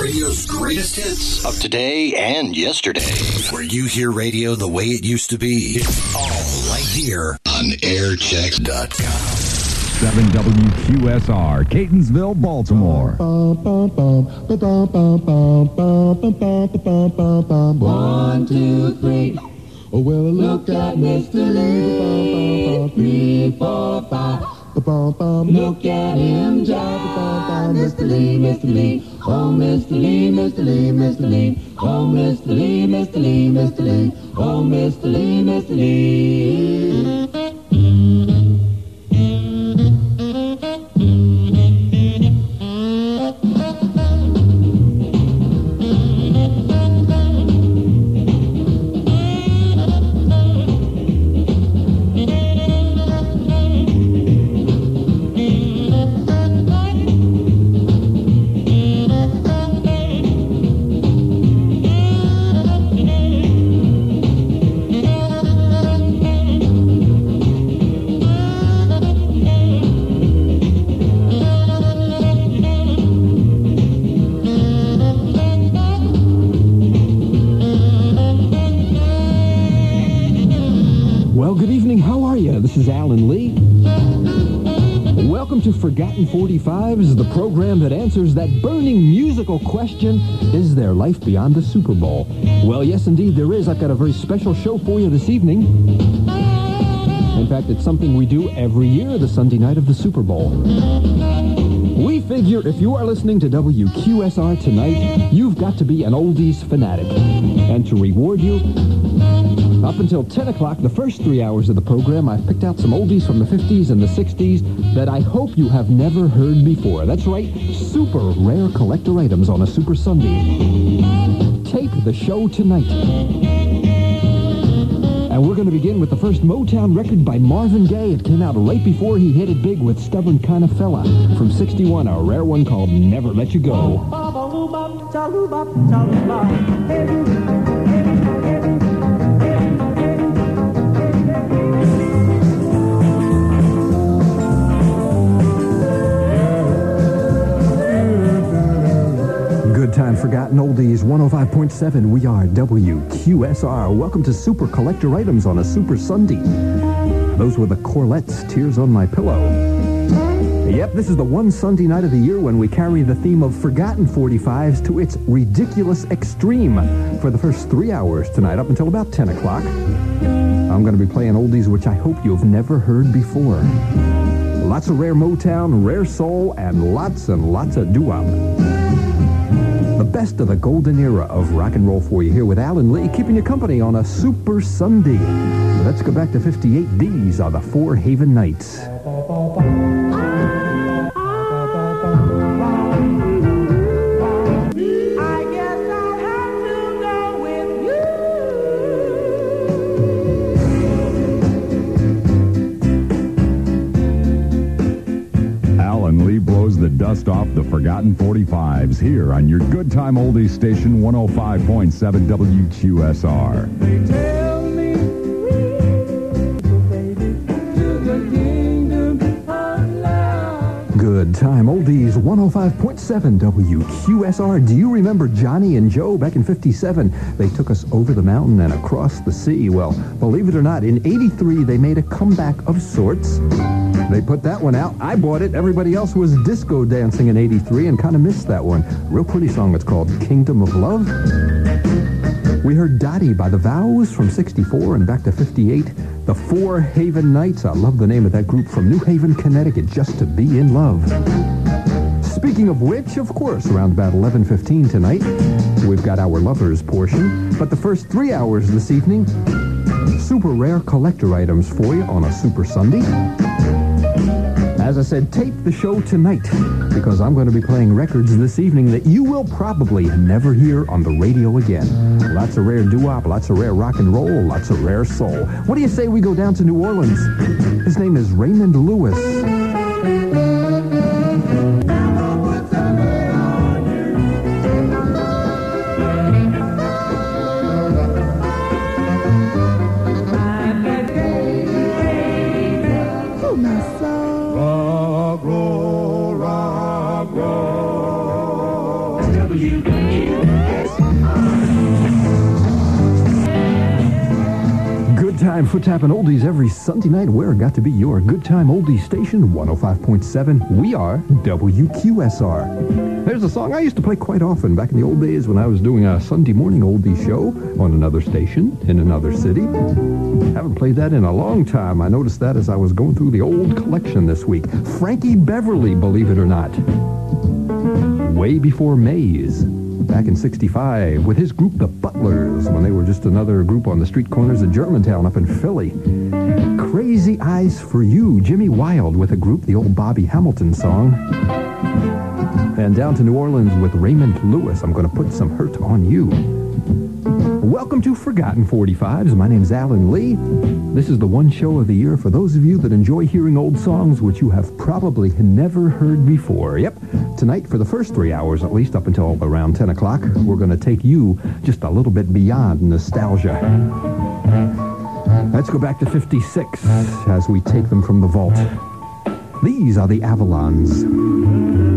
Radio's greatest hits of today and yesterday. Where you hear radio the way it used to be. It's all right here on aircheck.com. 7 WQSR, Catonsville, Baltimore. One, two, three. Oh, well, look at Mr. Lee. Three, four, five. Look at him jive. Oh, Mr. Lee, Mr. Lee. Oh, Mr. Lee, Mr. Lee, Mr. Lee. Oh, Mr. Lee, Mr. Lee, Mr. Lee. Oh, Mr. Lee, Mr. Lee. Alan Lee. Welcome to Forgotten 45s, the program that answers that burning musical question, is there life beyond the Super Bowl? Well, yes, indeed, there is. I've got a very special show for you this evening. In fact, it's something we do every year, the Sunday night of the Super Bowl. We figure if you are listening to WQSR tonight, you've got to be an oldies fanatic. And to reward you, up until 10 o'clock, the first three hours of the program, I've picked out some oldies from the 50s and the 60s that I hope you have never heard before. That's right, super rare collector items on a Super Sunday. Tape the show tonight. And we're going to begin with the first Motown record by Marvin Gaye. It came out right before he hit it big with Stubborn Kind of Fella from 61, a rare one called Never Let You Go. Oldies 105.7 we are WQSR welcome to super collector items on a super Sunday those were the Corlettes Tears on My Pillow Yep, this is the one Sunday night of the year when we carry the theme of forgotten 45s to its ridiculous extreme for the first three hours tonight up until about 10 o'clock. I'm going to be playing oldies which I hope you've never heard before. Lots of rare Motown, rare soul, and lots and lots of doo-wop. Best of the golden era of rock and roll for you here with Alan Lee, keeping you company on a Super Sunday. Let's go back to 58. These are the Four Haven Knights. Dust off the forgotten 45s here on your good time oldies station 105.7 WQSR. They tell me, baby, to the kingdom of love. Good time oldies 105.7 WQSR. Do you remember Johnny and Joe back in 57? They took us over the mountain and across the sea. Well, believe it or not, in 83 they made a comeback of sorts. They put that one out. I bought it. Everybody else was disco dancing in 83 and kind of missed that one. Real pretty song. It's called Kingdom of Love. We heard Dottie by The Vows from 64 and back to 58. The Four Haven Knights. I love the name of that group from New Haven, Connecticut, just to be in love. Speaking of which, of course, around about 11.15 tonight, we've got our lovers portion. But the first three hours this evening, super rare collector items for you on a Super Sunday. As I said, tape the show tonight because I'm going to be playing records this evening that you will probably never hear on the radio again. Lots of rare doo-wop, lots of rare rock and roll, lots of rare soul. What do you say we go down to New Orleans? His name is Raymond Lewis. Time foot tapping oldies every Sunday night. Where got to be your good time oldies station, 105.7. We are WQSR. There's a song I used to play quite often back in the old days when I was doing a Sunday morning oldies show on another station in another city. Haven't played that in a long time. I noticed that as I was going through the old collection this week. Frankie Beverly, believe it or not. Way before Maze back in 65 with his group, the Butlers, when they were just another group on the street corners of Germantown up in Philly. Crazy Eyes for You, Jimmy Wild with a group, the old Bobby Hamilton song. And down to New Orleans with Raymond Lewis, I'm going to put some hurt on you. Welcome to Forgotten 45s. My name's Alan Lee. This is the one show of the year for those of you that enjoy hearing old songs which you have probably never heard before. Yep, tonight for the first three hours at least up until around 10 o'clock, we're going to take you just a little bit beyond nostalgia. Let's go back to 56 as we take them from the vault. These are the Avalons.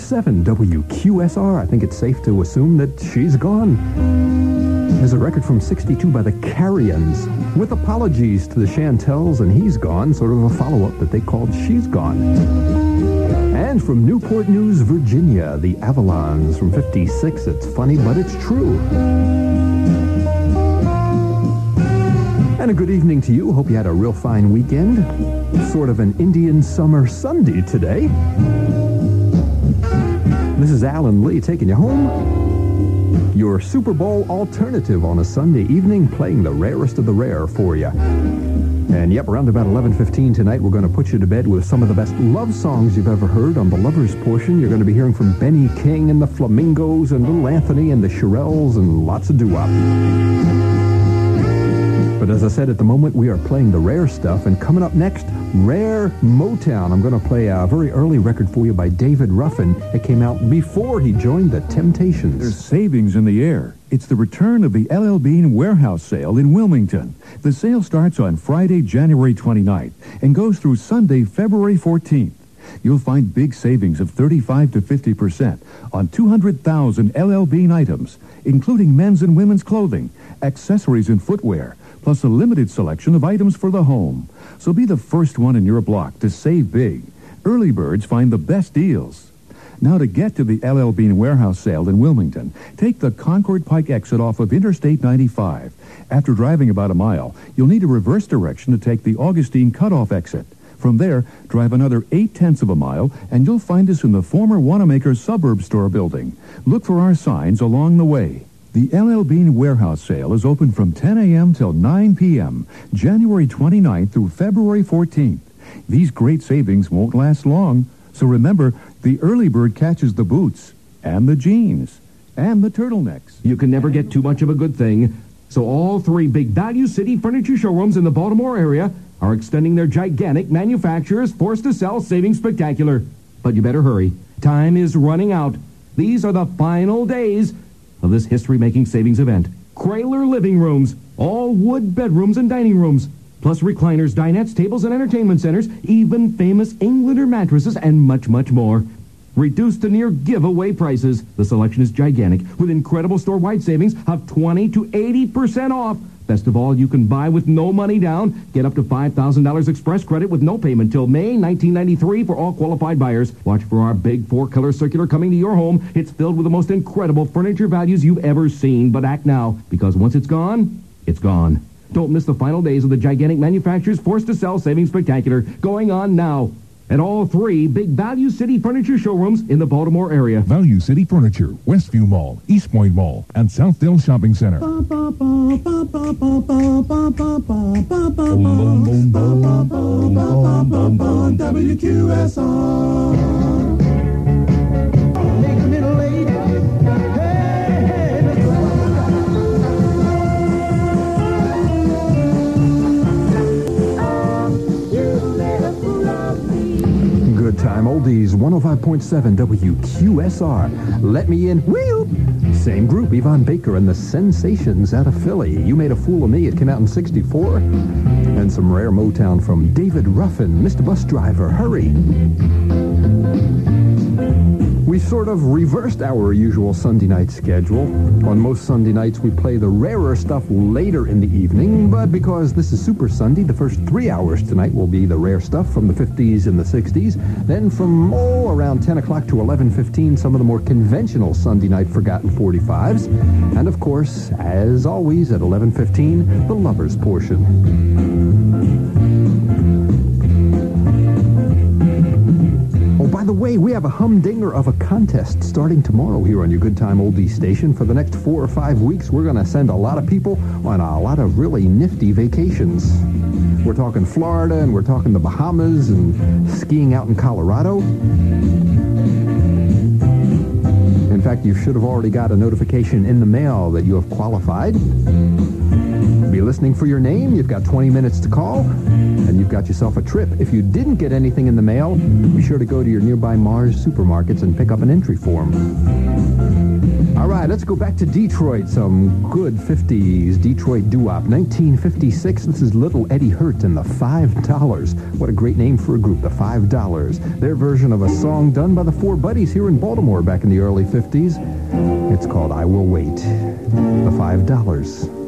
105.7 WQSR. I think it's safe to assume that she's gone. There's a record from 62 by the Carrions with apologies to the Chantels and He's Gone, sort of a follow-up that they called She's Gone. And from Newport News, Virginia, the Avalons from 56. It's funny, but it's true. And a good evening to you. Hope you had a real fine weekend. Sort of an Indian summer Sunday today. This is Alan Lee taking you home. Your Super Bowl alternative on a Sunday evening, playing the rarest of the rare for you. And yep, around about 11.15 tonight, we're going to put you to bed with some of the best love songs you've ever heard. On the lovers portion, you're going to be hearing from Benny King and the Flamingos and Little Anthony and the Shirelles and lots of doo-wop. But as I said, at the moment, we are playing the rare stuff. And coming up next, Rare Motown. I'm going to play a very early record for you by David Ruffin. It came out before he joined the Temptations. There's savings in the air. It's the return of the LL Bean warehouse sale in Wilmington. The sale starts on Friday, January 29th and goes through Sunday, February 14th. You'll find big savings of 35 to 50% on 200,000 LL Bean items, including men's and women's clothing, accessories and footwear, plus a limited selection of items for the home. So be the first one in your block to save big. Early birds find the best deals. Now to get to the LL Bean warehouse sale in Wilmington, take the Concord Pike exit off of Interstate 95. After driving about a mile, you'll need a reverse direction to take the Augustine cutoff exit. From there, drive another eight-tenths of a mile, and you'll find us in the former Wanamaker Suburb Store building. Look for our signs along the way. The LL Bean warehouse sale is open from 10 a.m. till 9 p.m., January 29th through February 14th. These great savings won't last long, so remember, the early bird catches the boots, and the jeans, and the turtlenecks. You can never get too much of a good thing. So all three big Value City furniture showrooms in the Baltimore area are extending their gigantic manufacturers forced to sell savings spectacular. But you better hurry. Time is running out. These are the final days of this history-making savings event. Kroehler living rooms, all wood bedrooms and dining rooms, plus recliners, dinettes, tables, and entertainment centers, even famous Englander mattresses, and much, much more. Reduced to near giveaway prices. The selection is gigantic, with incredible store-wide savings of 20 to 80% off. Best of all, you can buy with no money down. Get up to $5,000 express credit with no payment till May 1993 for all qualified buyers. Watch for our big four-color circular coming to your home. It's filled with the most incredible furniture values you've ever seen. But act now, because once it's gone, it's gone. Don't miss the final days of the gigantic manufacturers forced to sell savings spectacular going on now at all three big Value City furniture showrooms in the Baltimore area. Value City Furniture, Westview Mall, East Point Mall, and Southdale Shopping Center. Good 105.7 WQSR. Let me in. Wheel! Same group, Yvonne Baker and the Sensations out of Philly. You Made a Fool of Me. It came out in 64. And some rare Motown from David Ruffin, Mr. Bus Driver. Hurry! We sort of reversed our usual Sunday night schedule. On most Sunday nights, we play the rarer stuff later in the evening, but because this is Super Sunday, the first three hours tonight will be the rare stuff from the 50s and the 60s. Then from, oh, around 10 o'clock to 11.15, some of the more conventional Sunday night forgotten 45s. And of course, as always, at 11.15, the lovers portion. Way, we have a humdinger of a contest starting tomorrow here on your Good Time Oldie station. For the next four or five weeks, we're going to send a lot of people on a lot of really nifty vacations. We're talking Florida, and we're talking the Bahamas, and skiing out in Colorado. In fact, you should have already got a notification in the mail that you have qualified. Be listening for your name. You've got 20 minutes to call, and you've got yourself a trip. If you didn't get anything in the mail, be sure to go to your nearby Mars supermarkets and pick up an entry form. All right, let's go back to Detroit. Some good 50s Detroit doo-wop. 1956, this is Little Eddie Hurt and the $5. What a great name for a group, the $5. Their version of a song done by the Four Buddies here in Baltimore back in the early 50s. It's called I Will Wait. The $5.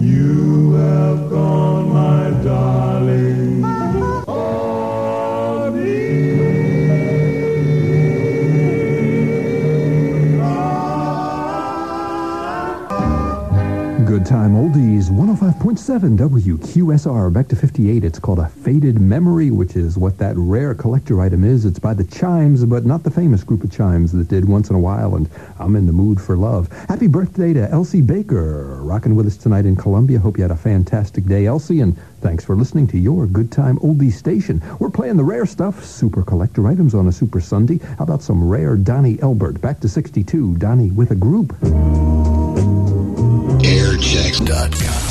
You have gone, my darling. 105.7 WQSR. Back to 58. It's called a faded memory, which is what that rare collector item is. It's by the Chimes, but not the famous group of Chimes that did once in a while, and I'm in the mood for love. Happy birthday to Elsie Baker, rocking with us tonight in Columbia. Hope you had a fantastic day, Elsie, and thanks for listening to your Good Time Oldie station. We're playing the rare stuff, super collector items on a Super Sunday. How about some rare Donnie Elbert? Back to 62, Donnie with a group. Airchecks.com.